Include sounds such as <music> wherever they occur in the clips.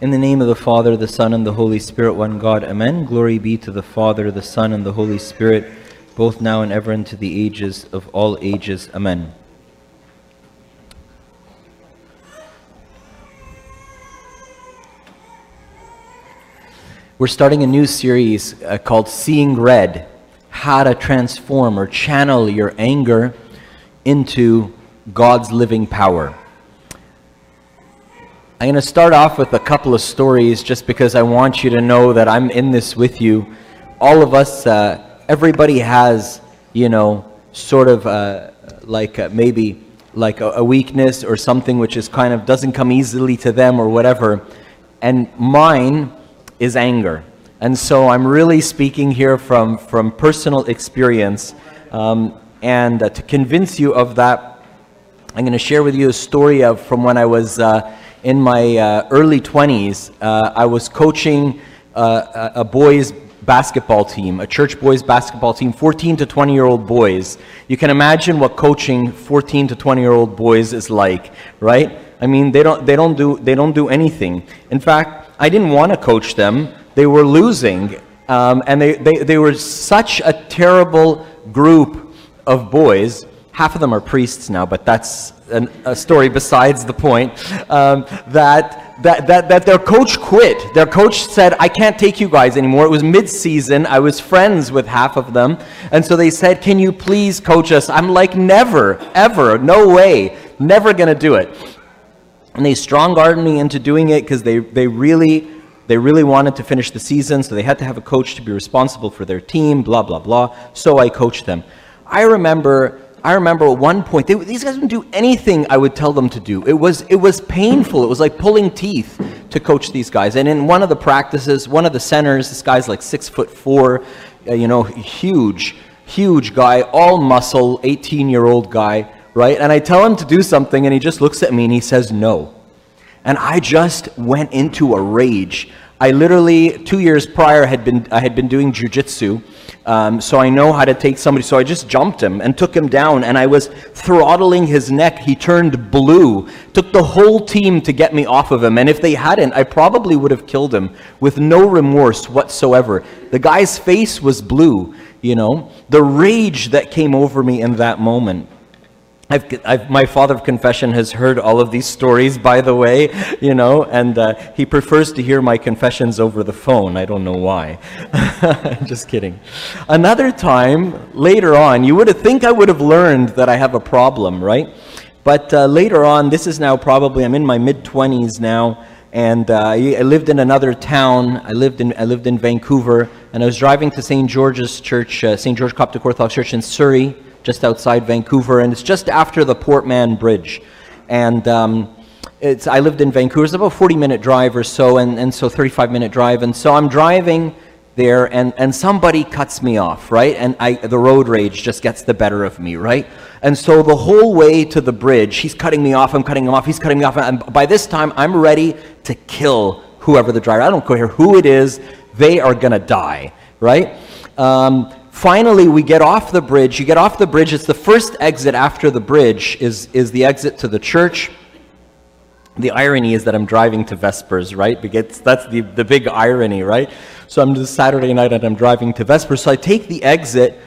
In the name of the Father, the Son, and the Holy Spirit, one God. Amen. Glory be to the Father, the Son, and the Holy Spirit, both now and ever, into the ages of all ages. Amen. We're starting a new series uh, called Seeing Red How to Transform or Channel Your Anger into God's Living Power. I'm going to start off with a couple of stories just because I want you to know that I'm in this with you. All of us, uh, everybody has, you know, sort of uh, like uh, maybe like a, a weakness or something which is kind of doesn't come easily to them or whatever. And mine is anger. And so I'm really speaking here from, from personal experience. Um, and uh, to convince you of that, I'm going to share with you a story of from when I was uh, in my uh, early 20s, uh, I was coaching uh, a boys' basketball team, a church boys' basketball team, 14 to 20 year old boys. You can imagine what coaching 14 to 20 year old boys is like, right? I mean, they don't, they, don't do, they don't do anything. In fact, I didn't want to coach them, they were losing. Um, and they, they, they were such a terrible group of boys half of them are priests now, but that's an, a story besides the point, um, that, that, that, that their coach quit. Their coach said, I can't take you guys anymore. It was mid season. I was friends with half of them. And so they said, Can you please coach us? I'm like, Never, ever, no way, never going to do it. And they strong armed me into doing it because they, they really they really wanted to finish the season, so they had to have a coach to be responsible for their team, blah, blah, blah. So I coached them. I remember I remember at one point, they, these guys wouldn't do anything I would tell them to do. It was, it was painful. It was like pulling teeth to coach these guys. And in one of the practices, one of the centers, this guy's like six foot four, uh, you know, huge, huge guy, all muscle, 18 year old guy, right? And I tell him to do something, and he just looks at me and he says no. And I just went into a rage. I literally, two years prior, had been, I had been doing jujitsu. Um, so I know how to take somebody. So I just jumped him and took him down, and I was throttling his neck. He turned blue. Took the whole team to get me off of him. And if they hadn't, I probably would have killed him with no remorse whatsoever. The guy's face was blue, you know. The rage that came over me in that moment. I've, I've, my father of confession has heard all of these stories, by the way, you know, and uh, he prefers to hear my confessions over the phone. I don't know why. <laughs> Just kidding. Another time, later on, you would have think I would have learned that I have a problem, right? But uh, later on, this is now probably, I'm in my mid 20s now, and uh, I lived in another town. I lived in, I lived in Vancouver, and I was driving to St. George's Church, uh, St. George Coptic Orthodox Church in Surrey just outside Vancouver, and it's just after the Port Mann Bridge. And um, it's, I lived in Vancouver, it's about a 40 minute drive or so, and, and so 35 minute drive. And so I'm driving there, and, and somebody cuts me off, right? And I, the road rage just gets the better of me, right? And so the whole way to the bridge, he's cutting me off, I'm cutting him off, he's cutting me off. And by this time, I'm ready to kill whoever the driver. I don't care who it is, they are going to die, right? Um, Finally, we get off the bridge. You get off the bridge. It's the first exit after the bridge is, is the exit to the church. The irony is that I'm driving to Vespers, right? Because that's the, the big irony, right? So I'm just Saturday night and I'm driving to Vespers. So I take the exit.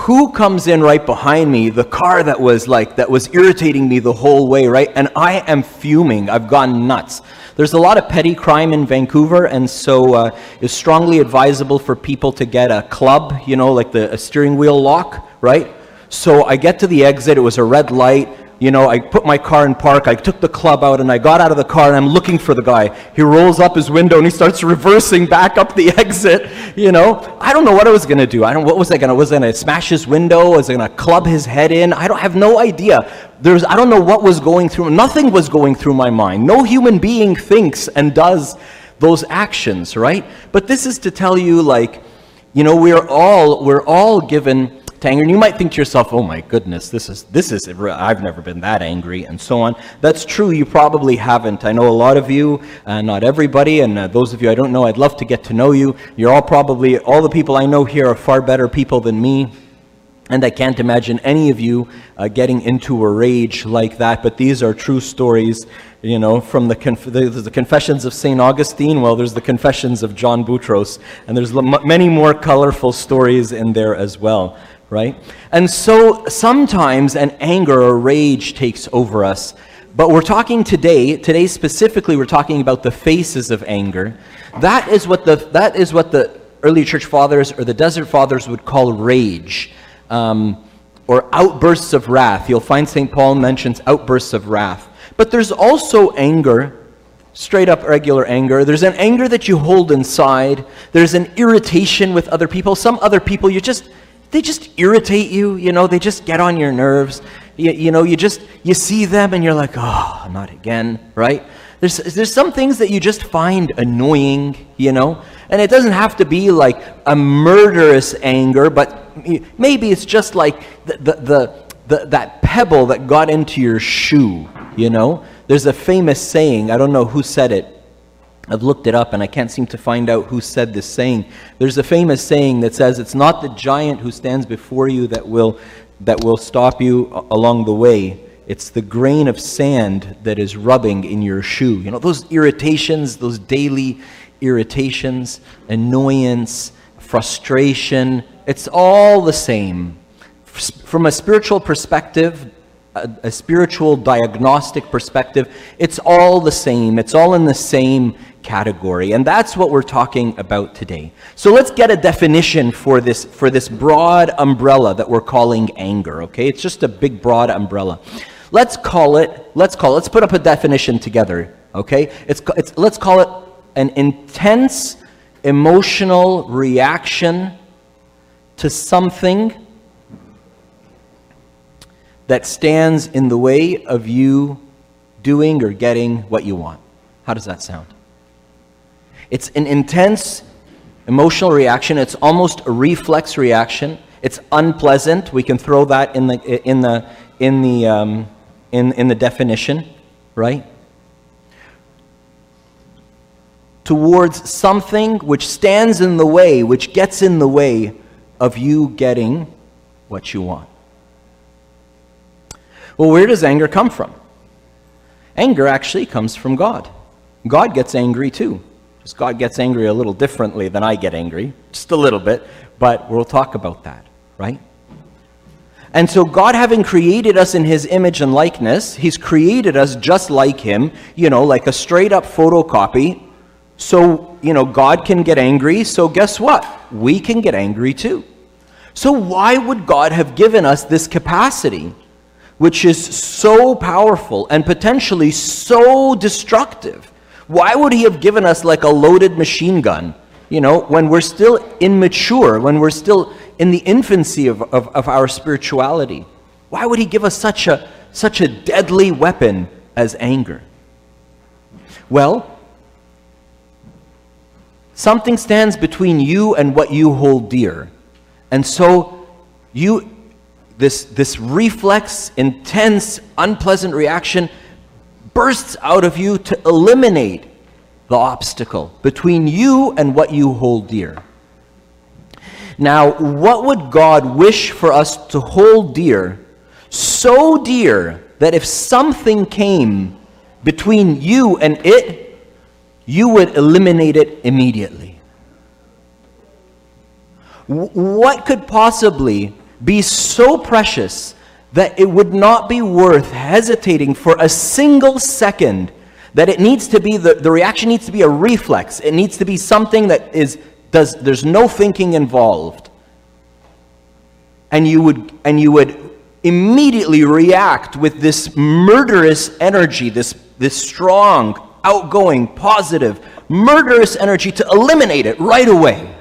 Who comes in right behind me? The car that was like, that was irritating me the whole way, right? And I am fuming. I've gone nuts. There's a lot of petty crime in Vancouver, and so uh, it's strongly advisable for people to get a club, you know, like the steering wheel lock, right? So I get to the exit, it was a red light you know, I put my car in park, I took the club out, and I got out of the car, and I'm looking for the guy. He rolls up his window, and he starts reversing back up the <laughs> exit, you know. I don't know what I was going to do. I don't, what was I going to, was I going to smash his window? Was I going to club his head in? I don't I have no idea. There's, I don't know what was going through, nothing was going through my mind. No human being thinks and does those actions, right? But this is to tell you, like, you know, we're all, we're all given anger. And you might think to yourself, oh my goodness, this is, this is, I've never been that angry, and so on. That's true, you probably haven't. I know a lot of you, uh, not everybody, and uh, those of you I don't know, I'd love to get to know you. You're all probably, all the people I know here are far better people than me. And I can't imagine any of you uh, getting into a rage like that, but these are true stories, you know, from the, conf- the, the Confessions of St. Augustine. Well, there's the Confessions of John Boutros, and there's many more colorful stories in there as well, right? And so sometimes an anger or rage takes over us. But we're talking today, today specifically, we're talking about the faces of anger. That is what the, that is what the early church fathers or the desert fathers would call rage um, or outbursts of wrath. You'll find St. Paul mentions outbursts of wrath. But there's also anger, straight up regular anger. There's an anger that you hold inside. There's an irritation with other people. Some other people, you just, they just irritate you, you know, they just get on your nerves. You, you know, you just, you see them and you're like, oh, not again, right? There's, there's some things that you just find annoying, you know? And it doesn't have to be like a murderous anger, but maybe it's just like the, the, the, the, that pebble that got into your shoe, you know? There's a famous saying, I don't know who said it. I've looked it up and I can't seem to find out who said this saying. There's a famous saying that says, It's not the giant who stands before you that will, that will stop you along the way. It's the grain of sand that is rubbing in your shoe. You know, those irritations, those daily irritations, annoyance, frustration, it's all the same. From a spiritual perspective, a, a, spiritual diagnostic perspective, it's all the same. It's all in the same category. And that's what we're talking about today. So let's get a definition for this, for this broad umbrella that we're calling anger, okay? It's just a big, broad umbrella. Let's call it, let's call it, let's put up a definition together, okay? It's, it's, let's call it an intense emotional reaction to something that stands in the way of you doing or getting what you want. How does that sound? It's an intense emotional reaction. It's almost a reflex reaction. It's unpleasant. We can throw that in the, in the, in the, um, in, in the definition, right? Towards something which stands in the way, which gets in the way of you getting what you want. Well, where does anger come from? Anger actually comes from God. God gets angry too. Just God gets angry a little differently than I get angry, just a little bit, but we'll talk about that, right? And so, God, having created us in His image and likeness, He's created us just like Him, you know, like a straight up photocopy. So, you know, God can get angry, so guess what? We can get angry too. So, why would God have given us this capacity, which is so powerful and potentially so destructive? Why would He have given us like a loaded machine gun? You know, when we're still immature, when we're still in the infancy of, of, of our spirituality. Why would He give us such a, such a deadly weapon as anger? Well, something stands between you and what you hold dear. And so you this this reflex, intense, unpleasant reaction bursts out of you to eliminate the obstacle between you and what you hold dear. Now, what would God wish for us to hold dear, so dear that if something came between you and it, you would eliminate it immediately? What could possibly be so precious that it would not be worth hesitating for a single second that it needs to be the, the reaction needs to be a reflex. It needs to be something that is does there's no thinking involved. And you would and you would immediately react with this murderous energy this this strong outgoing positive murderous energy to eliminate it right away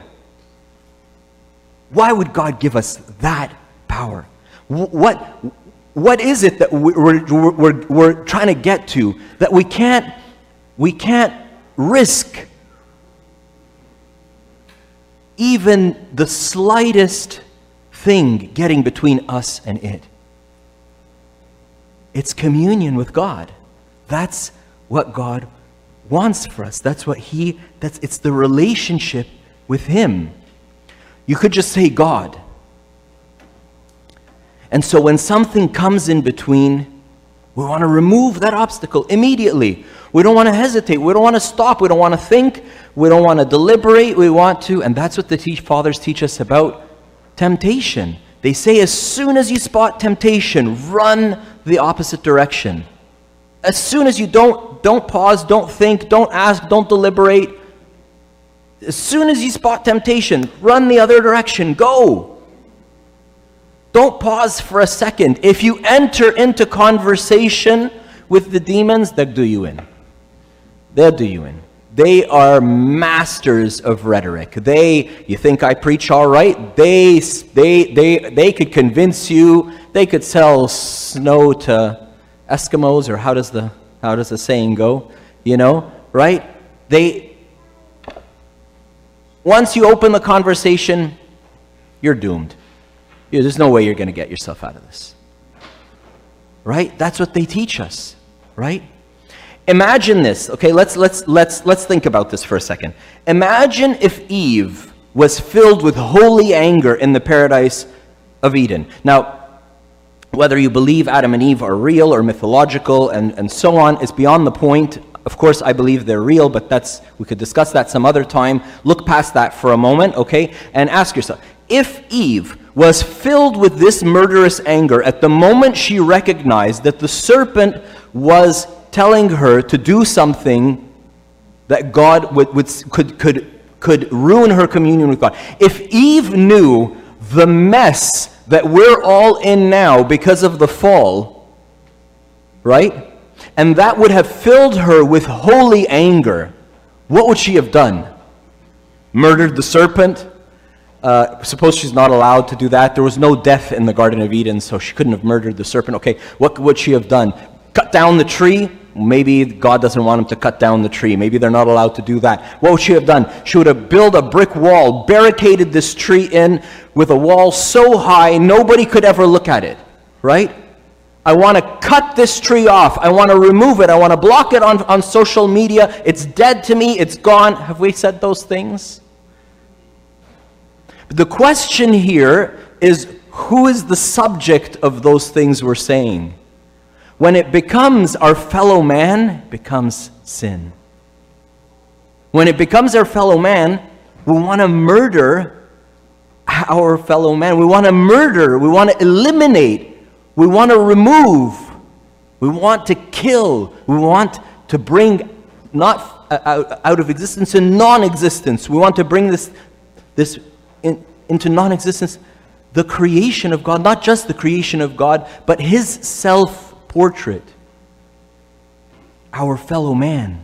why would god give us that power what what is it that we're, we're, we're, trying to get to that we can't, we can't risk even the slightest thing getting between us and it? It's communion with God. That's what God wants for us. That's what He, that's, it's the relationship with Him. You could just say God. And so when something comes in between, we want to remove that obstacle immediately. We don't want to hesitate. We don't want to stop. We don't want to think. We don't want to deliberate. We want to, and that's what the teach, fathers teach us about temptation. They say as soon as you spot temptation, run the opposite direction. As soon as you don't, don't pause, don't think, don't ask, don't deliberate. As soon as you spot temptation, run the other direction. Go. Don't pause for a second. If you enter into conversation with the demons, they'll do you in. They'll do you in. They are masters of rhetoric. They, you think I preach all right? They, they, they, they could convince you. They could sell snow to Eskimos, or how does the, how does the saying go? You know, right? They, once you open the conversation, you're doomed. There's no way you're going to get yourself out of this. Right? That's what they teach us, right? Imagine this. Okay, let's let's let's let's think about this for a second. Imagine if Eve was filled with holy anger in the paradise of Eden. Now, whether you believe Adam and Eve are real or mythological and, and so on is beyond the point. Of course, I believe they're real, but that's we could discuss that some other time. Look past that for a moment, okay? And ask yourself, if Eve was filled with this murderous anger at the moment she recognized that the serpent was telling her to do something that God would, would, could, could, could ruin her communion with God. If Eve knew the mess that we're all in now because of the fall, right? And that would have filled her with holy anger. What would she have done? Murdered the serpent? Uh, suppose she's not allowed to do that. There was no death in the Garden of Eden, so she couldn't have murdered the serpent. Okay, what would she have done? Cut down the tree? Maybe God doesn't want them to cut down the tree. Maybe they're not allowed to do that. What would she have done? She would have built a brick wall, barricaded this tree in with a wall so high nobody could ever look at it, right? I want to cut this tree off. I want to remove it. I want to block it on, on social media. It's dead to me. It's gone. Have we said those things? But the question here is who is the subject of those things we're saying? When it becomes our fellow man, it becomes sin. When it becomes our fellow man, we want to murder our fellow man. We want to murder. We want to eliminate. We want to remove. We want to kill. We want to bring not uh, out of existence and non existence. We want to bring this, this in, into non existence the creation of God, not just the creation of God, but His self portrait, our fellow man.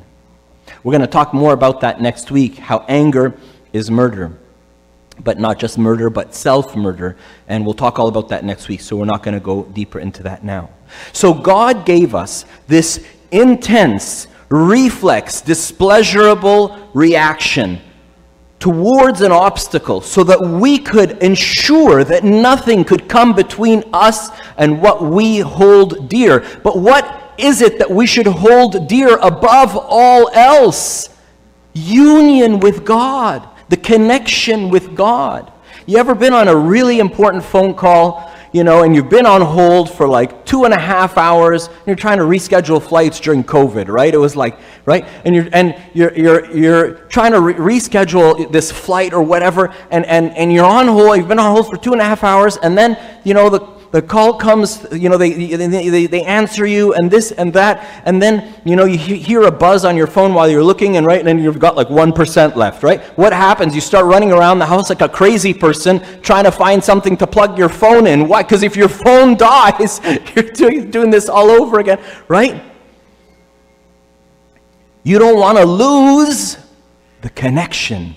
We're going to talk more about that next week how anger is murder. But not just murder, but self murder. And we'll talk all about that next week, so we're not going to go deeper into that now. So, God gave us this intense, reflex, displeasurable reaction towards an obstacle so that we could ensure that nothing could come between us and what we hold dear. But what is it that we should hold dear above all else? Union with God, the connection with God. You ever been on a really important phone call you know, and you've been on hold for like two and a half hours, and you're trying to reschedule flights during COVID, right? It was like, right? And you're, and you're, you're, you're trying to re- reschedule this flight or whatever, and, and, and you're on hold, you've been on hold for two and a half hours, and then, you know, the, the call comes, you know, they, they, they, answer you and this and that, and then, you know, you hear a buzz on your phone while you're looking, and right, and then you've got like 1% left, right? What happens? You start running around the house like a crazy person trying to find something to plug your phone in. Why? Because if your phone <laughs> dies, you're doing, doing this all over again, right? You don't want to lose the connection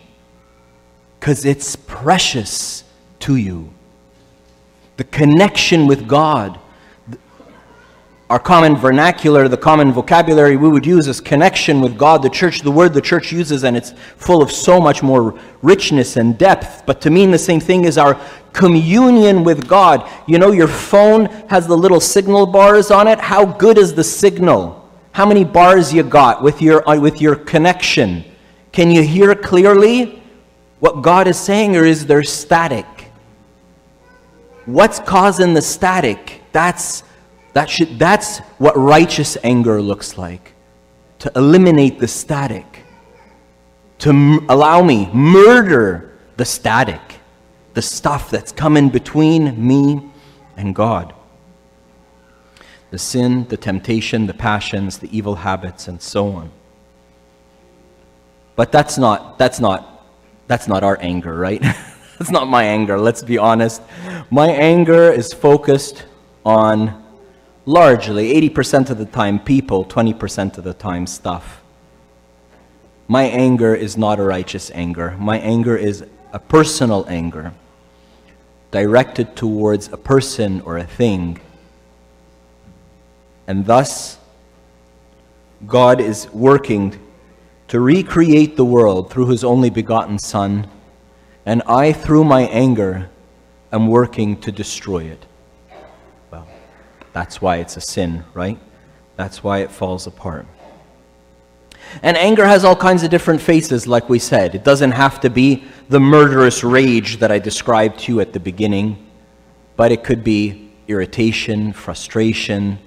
because it's precious to you the connection with God. Our common vernacular, the common vocabulary we would use is connection with God. The church, the word the church uses, and it's full of so much more richness and depth. But to mean the same thing is our communion with God. You know, your phone has the little signal bars on it. How good is the signal? How many bars you got with your, uh, with your connection? Can you hear clearly what God is saying, or is there static? What's causing the static? That's, that should, that's what righteous anger looks like. To eliminate the static. To m- allow me, murder the static, the stuff that's coming between me and God. The sin, the temptation, the passions, the evil habits, and so on. But that's not, that's not, that's not our anger, right? <laughs> that's not my anger, let's be honest. My anger is focused on largely 80% of the time people, 20% of the time stuff. My anger is not a righteous anger. My anger is a personal anger directed towards a person or a thing. And thus, God is working to recreate the world through his only begotten Son, and I, through my anger, am working to destroy it. Well, that's why it's a sin, right? That's why it falls apart. And anger has all kinds of different faces, like we said. It doesn't have to be the murderous rage that I described to you at the beginning, but it could be irritation, frustration,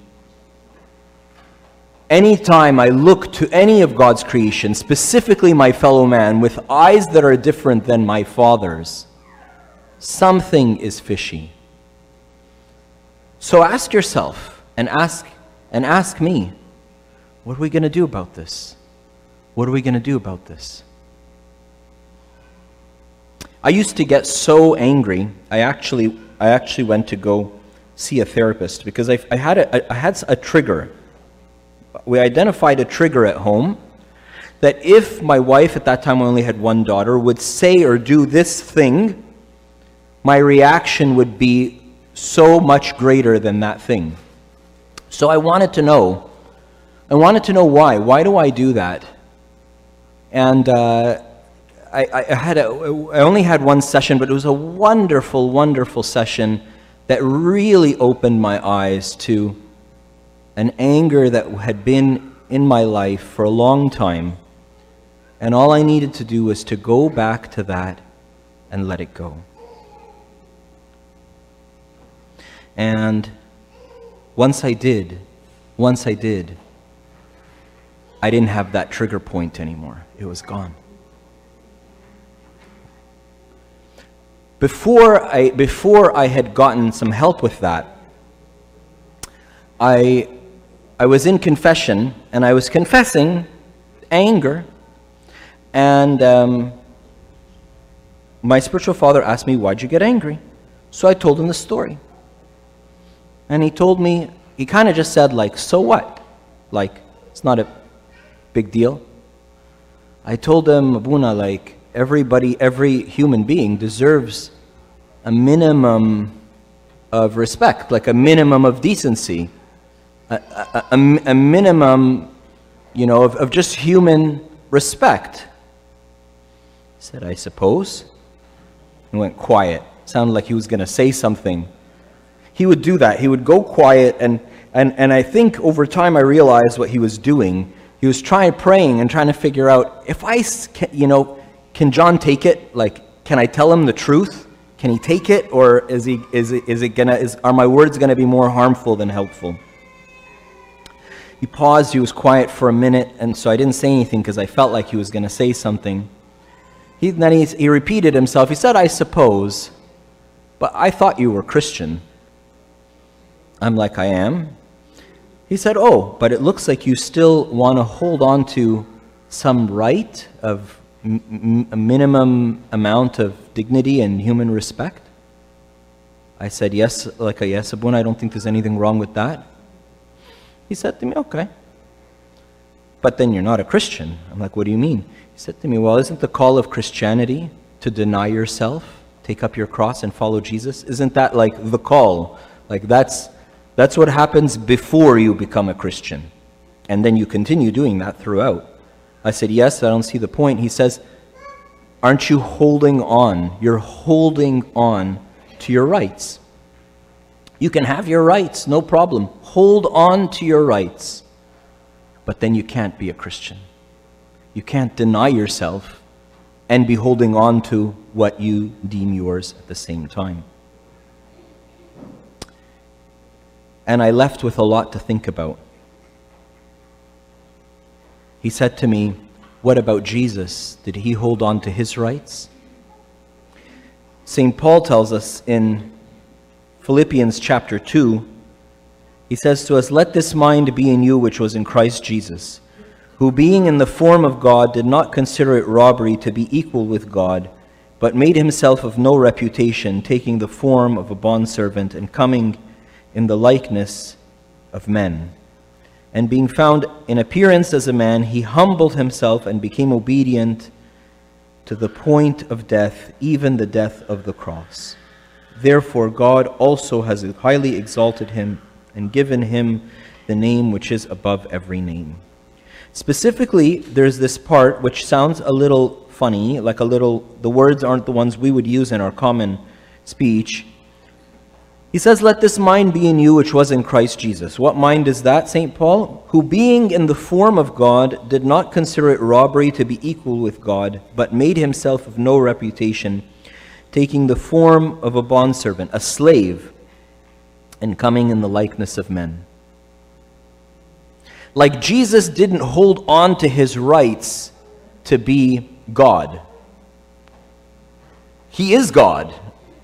anytime I look to any of God's creation, specifically my fellow man, with eyes that are different than my father's, something is fishy. So ask yourself and ask and ask me, what are we going to do about this? What are we going to do about this? I used to get so angry. I actually I actually went to go see a therapist because I, I had a, I had a trigger we identified a trigger at home that if my wife, at that time only had one daughter, would say or do this thing, my reaction would be so much greater than that thing. So I wanted to know. I wanted to know why. Why do I do that? And uh, I, I, had a, I only had one session, but it was a wonderful, wonderful session that really opened my eyes to an anger that had been in my life for a long time. And all I needed to do was to go back to that and let it go. And once I did, once I did, I didn't have that trigger point anymore. It was gone. Before I, before I had gotten some help with that, I I was in confession and I was confessing anger. And um, my spiritual father asked me, Why'd you get angry? So I told him the story. And he told me, he kind of just said, like, so what? Like, it's not a big deal. I told him, Abuna, like, everybody, every human being deserves a minimum of respect, like a minimum of decency a, a, a, minimum, you know, of, of just human respect. He said, I suppose. And went quiet. Sounded like he was going to say something. He would do that. He would go quiet, and, and, and I think over time I realized what he was doing. He was trying, praying, and trying to figure out if I, you know, can John take it? Like, can I tell him the truth? Can he take it, or is he is it, is it gonna is are my words gonna be more harmful than helpful? He paused, he was quiet for a minute, and so I didn't say anything because I felt like he was going to say something. He, then he, he repeated himself. He said, I suppose, but I thought you were Christian. I'm like, I am. He said, Oh, but it looks like you still want to hold on to some right of a minimum amount of dignity and human respect. I said, Yes, like a yes, Abuna, I don't think there's anything wrong with that. He said to me, Okay. But then you're not a Christian. I'm like, What do you mean? He said to me, Well, isn't the call of Christianity to deny yourself, take up your cross, and follow Jesus? Isn't that like the call? Like that's, that's what happens before you become a Christian. And then you continue doing that throughout. I said, Yes, I don't see the point. He says, Aren't you holding on? You're holding on to your rights. You can have your rights, no problem. Hold on to your rights. But then you can't be a Christian. You can't deny yourself and be holding on to what you deem yours at the same time. and I left with a lot to think about. He said to me, What about Jesus? Did he hold on to his rights? St. Paul tells us in Philippians chapter 2, he says to us, Let this mind be in you which was in Christ Jesus, who being in the form of God did not consider it robbery to be equal with God, but made himself of no reputation, taking the form of a bondservant and coming in the likeness of men. And being found in appearance as a man, he humbled himself and became obedient to the point of death, even the death of the cross. Therefore, God also has highly exalted him and given him the name which is above every name. Specifically, there's this part which sounds a little funny, like a little, the words aren't the ones we would use in our common speech. He says, Let this mind be in you which was in Christ Jesus. What mind is that, St. Paul? Who, being in the form of God, did not consider it robbery to be equal with God, but made himself of no reputation taking the form of a bondservant, a slave, and coming in the likeness of men. Like Jesus didn't hold on to his rights to be God. He is God,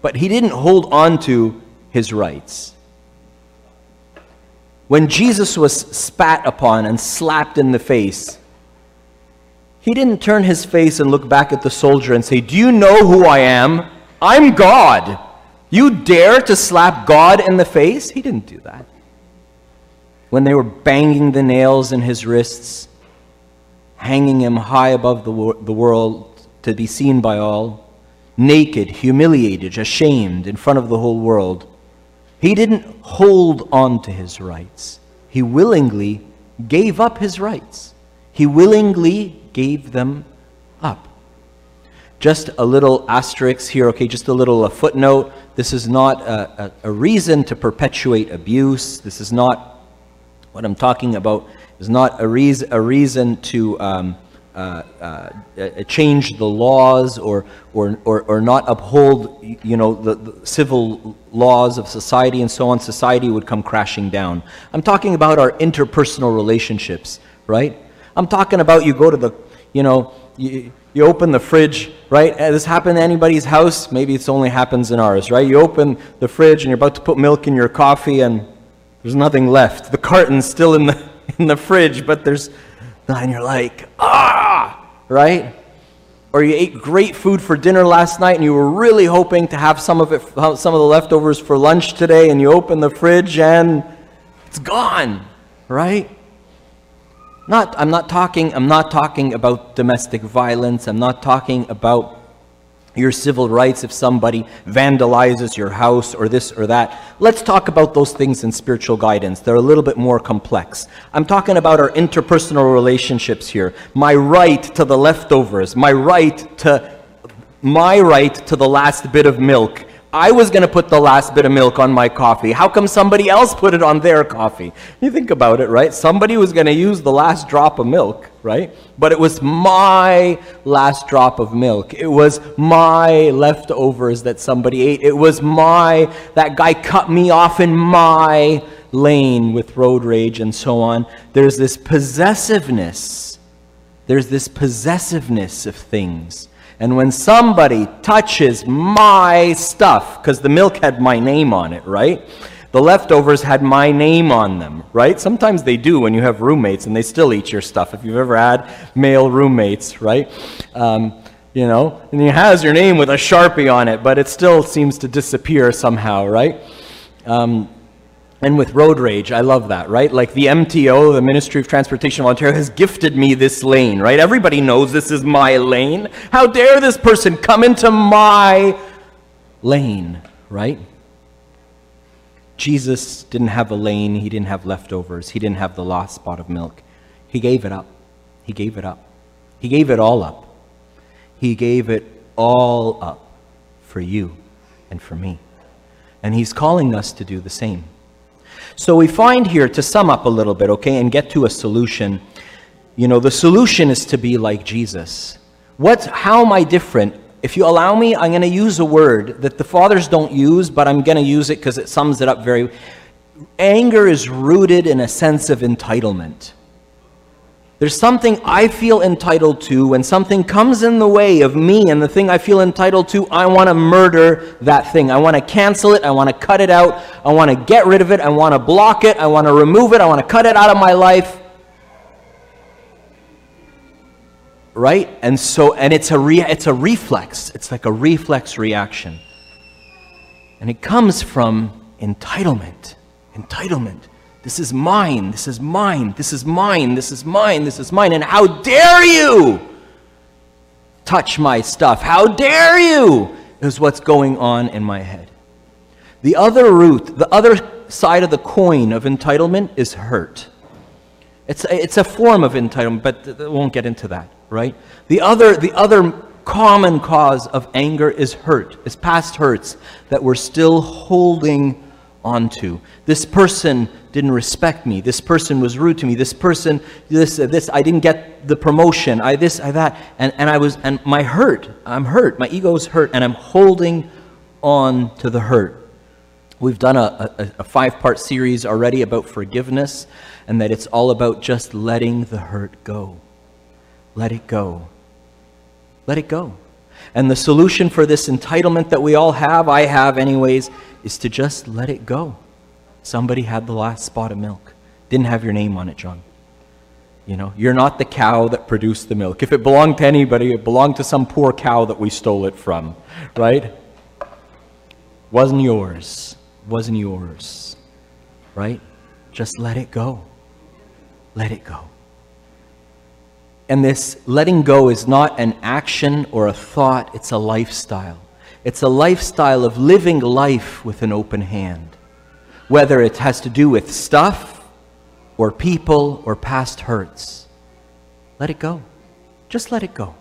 but he didn't hold on to his rights. When Jesus was spat upon and slapped in the face, he didn't turn his face and look back at the soldier and say, Do you know who I am? I'm God. You dare to slap God in the face? He didn't do that. When they were banging the nails in his wrists, hanging him high above the, wor- the world to be seen by all, naked, humiliated, ashamed in front of the whole world, he didn't hold on to his rights. He willingly gave up his rights. He willingly gave them up. Just a little asterisk here, okay, just a little a footnote. This is not a, a, a reason to perpetuate abuse. This is not what I'm talking about, is not a, reason, a reason to um, uh, uh, change the laws or, or, or, or, not uphold you know, the, the, civil laws of society and so on, society would come crashing down. I'm talking about our interpersonal relationships, right? I'm talking about you go to the, you know, you, you open the fridge, right? Has this happened to anybody's house? Maybe it only happens in ours, right? You open the fridge and you're about to put milk in your coffee and there's nothing left. The carton's still in the, <laughs> in the fridge, but there's, and you're like, ah, right? Or you ate great food for dinner last night and you were really hoping to have some of it, some of the leftovers for lunch today, and you open the fridge and it's gone, right? Not, I'm not talking, I'm not talking about domestic violence. I'm not talking about your civil rights if somebody vandalizes your house or this or that. Let's talk about those things in spiritual guidance. They're a little bit more complex. I'm talking about our interpersonal relationships here. My right to the leftovers, my right to my right to the last bit of milk I was going to put the last bit of milk on my coffee. How come somebody else put it on their coffee? You think about it, right? Somebody was going to use the last drop of milk, right? But it was my last drop of milk. It was my leftovers that somebody ate. It was my, that guy cut me off in my lane with road rage and so on. There's this possessiveness. There's this possessiveness of things and when somebody touches my stuff, because the milk had my name on it, right? The leftovers had my name on them, right? Sometimes they do when you have roommates and they still eat your stuff. If you've ever had male roommates, right? Um, you know, and he has your name with a sharpie on it, but it still seems to disappear somehow, right? Um, and with road rage, I love that, right? Like the MTO, the Ministry of Transportation of Ontario, has gifted me this lane, right? Everybody knows this is my lane. How dare this person come into my lane, right? Jesus didn't have a lane, he didn't have leftovers, he didn't have the last spot of milk. He gave it up. He gave it up. He gave it all up. He gave it all up for you and for me. And he's calling us to do the same. So we find here, to sum up a little bit, okay, and get to a solution, you know, the solution is to be like Jesus. What, how am I different? If you allow me, I'm going to use a word that the fathers don't use, but I'm going to use it because it sums it up very. anger is rooted in a sense of entitlement. There's something I feel entitled to. When something comes in the way of me and the thing I feel entitled to, I want to murder that thing. I want to cancel it. I want to cut it out. I want to get rid of it. I want to block it. I want to remove it. I want to cut it out of my life. Right? And so, and it's a, re, it's a reflex. It's like a reflex reaction. And it comes from entitlement. Entitlement. This is mine. This is mine. This is mine. This is mine. This is mine. And how dare you touch my stuff? How dare you? Is what's going on in my head. The other root, the other side of the coin of entitlement is hurt. It's a, it's a form of entitlement, but I won't get into that, right? The other, the other common cause of anger is hurt, is past hurts that we're still holding onto. This person didn't respect me. This person was rude to me. This person, this, uh, this, I didn't get the promotion. I this, I that. And, and I was, and my hurt, I'm hurt. My ego is hurt, and I'm holding on to the hurt. We've done a, a, a five part series already about forgiveness, and that it's all about just letting the hurt go. Let it go. Let it go. And the solution for this entitlement that we all have, I have anyways, is to just let it go. Somebody had the last spot of milk. Didn't have your name on it, John. You know, you're not the cow that produced the milk. If it belonged to anybody, it belonged to some poor cow that we stole it from, right? Wasn't yours. Wasn't yours. Right? Just let it go. Let it go. And this letting go is not an action or a thought, it's a lifestyle. It's a lifestyle of living life with an open hand whether it has to do with stuff or people or past hurts. Let it go. Just let it go.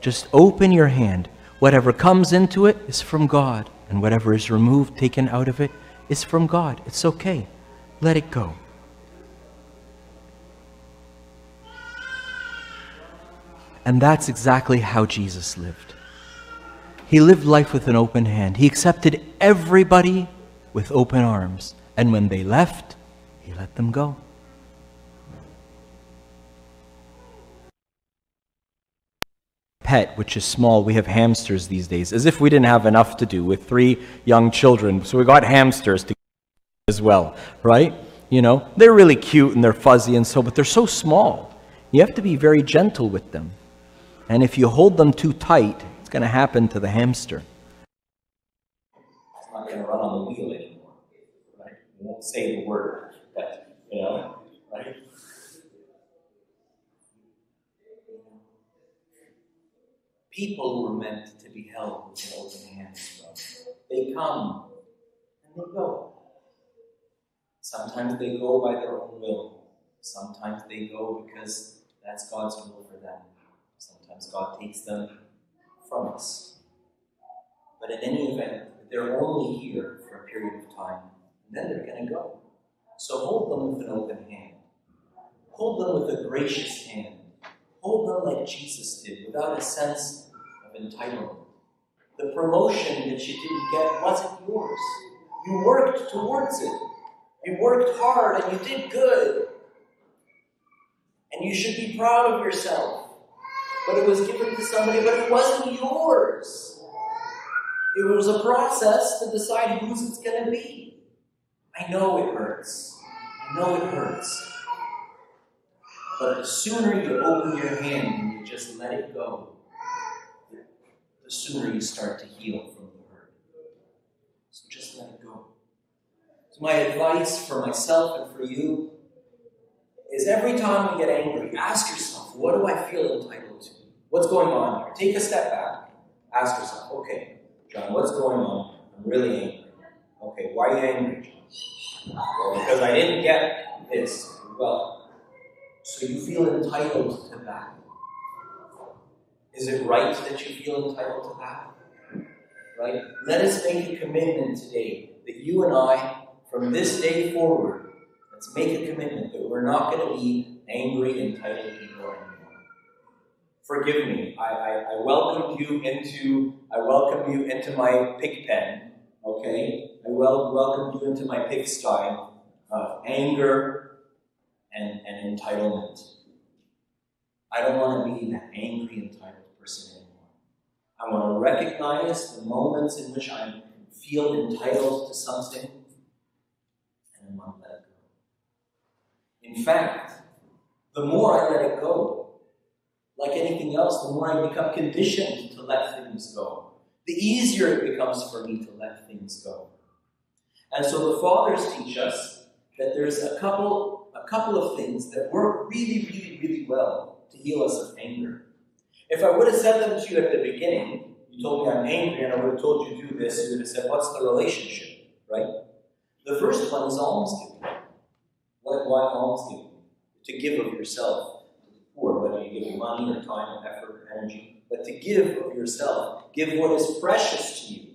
Just open your hand. Whatever comes into it is from God, and whatever is removed, taken out of it, is from God. It's okay. Let it go. And that's exactly how Jesus lived. He lived life with an open hand. He accepted everybody with open arms. And when they left, he let them go. Pet, which is small, we have hamsters these days, as if we didn't have enough to do with three young children. So we got hamsters to as well, right? You know, they're really cute and they're fuzzy and so, but they're so small. You have to be very gentle with them. And if you hold them too tight, it's going to happen to the hamster. It's not going to run on the wheel anymore. won't say the word, you know, right? People were meant to be held with open hands. They come and they go. Sometimes they go by their own will. Sometimes they go because that's God's will for them. Sometimes God takes them from us. But in any event, they're only here for a period of time and then they're going to go. So hold them with an open hand. Hold them with a gracious hand. Hold them like Jesus did, without a sense of entitlement. The promotion that you didn't get wasn't yours. You worked towards it. You worked hard and you did good. And you should be proud of yourself. But it was given to somebody, but it wasn't yours. It was a process to decide whose it's going to be. I know it hurts. I know it hurts. But the sooner you open your hand and you just let it go, the sooner you start to heal from the hurt. So just let it go. So, my advice for myself and for you is every time you get angry, ask yourself, what do I feel entitled? What's going on here? Take a step back. Ask yourself, okay, John, what's going on? I'm really angry. Okay, why are you angry? Well, because I didn't get this. Well, so you feel entitled to that. Is it right that you feel entitled to that? Right? Let us make a commitment today that you and I, from this day forward, let's make a commitment that we're not going to be angry, entitled people anymore. Forgive me. I, I, I welcome you into I welcome you into my pig pen. Okay, I wel- welcome you into my pigsty of uh, anger and, and entitlement. I don't want to be that angry, entitled person anymore. I want to recognize the moments in which I feel entitled to something, and I want to let it go. In fact, the more I let it go, like anything else, the more I become conditioned to let things go. The easier it becomes for me to let things go. And so the fathers teach us that there's a couple, a couple of things that work really, really, really well to heal us of anger. If I would have said them to you at the beginning, you told me I'm angry, and I would have told you to do this, you would have said, What's the relationship? Right? The first one is almsgiving. Why, why almsgiving? To give of yourself money or time or effort or energy, but to give of yourself. Give what is precious to you.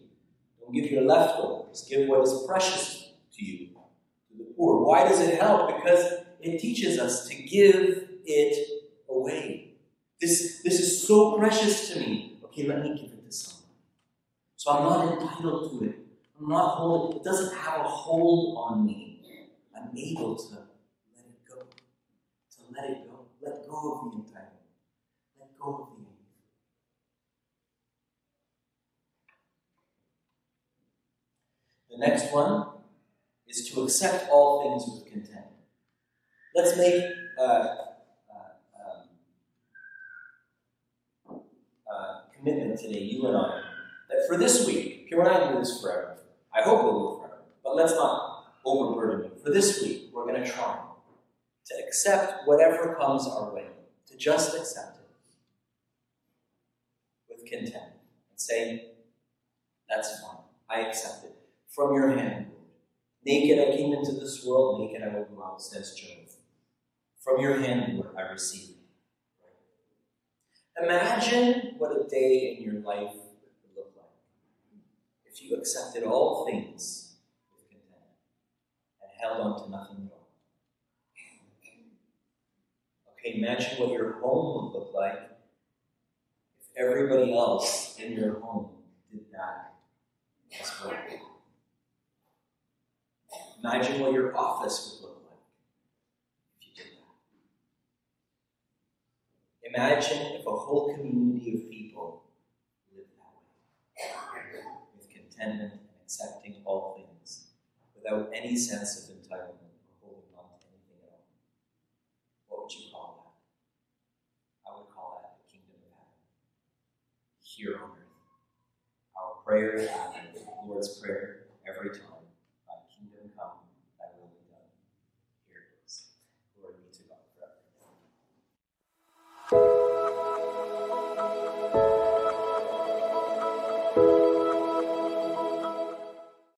Don't give your leftovers. Give what is precious to you, to the poor. Why does it help? Because it teaches us to give it away. This, this is so precious to me. Okay, let me give it to someone. So I'm not entitled to it. I'm not holding it. doesn't have a hold on me. I'm able to let it go. To let it go. Let go of the entitlement. Go of the. The next one is to accept all things with content. Let's make uh, uh, um, uh, commitment today, you and I, that for this week, here not going do this forever. I hope we'll do it forever, but let's not overburden you. For this week, we're going to try to accept whatever comes our way, to just accept it content and say, that's fine. I accept it. From your hand, Naked I came into this world, naked I will go out, says Job. From your hand, Lord, I receive. Imagine what a day in your life would look like if you accepted all things with content and held on to nothing at all. Okay, imagine what your home would look like everybody else in your home did that as well. Imagine what your office would look like if you did that. Imagine if a whole community of people lived that way, with contentment and accepting all things, without any sense of entitlement here on earth. Our prayer is the Lord's Prayer every time. Thy kingdom come, thy will be done. Here it is. Glory be to God forever.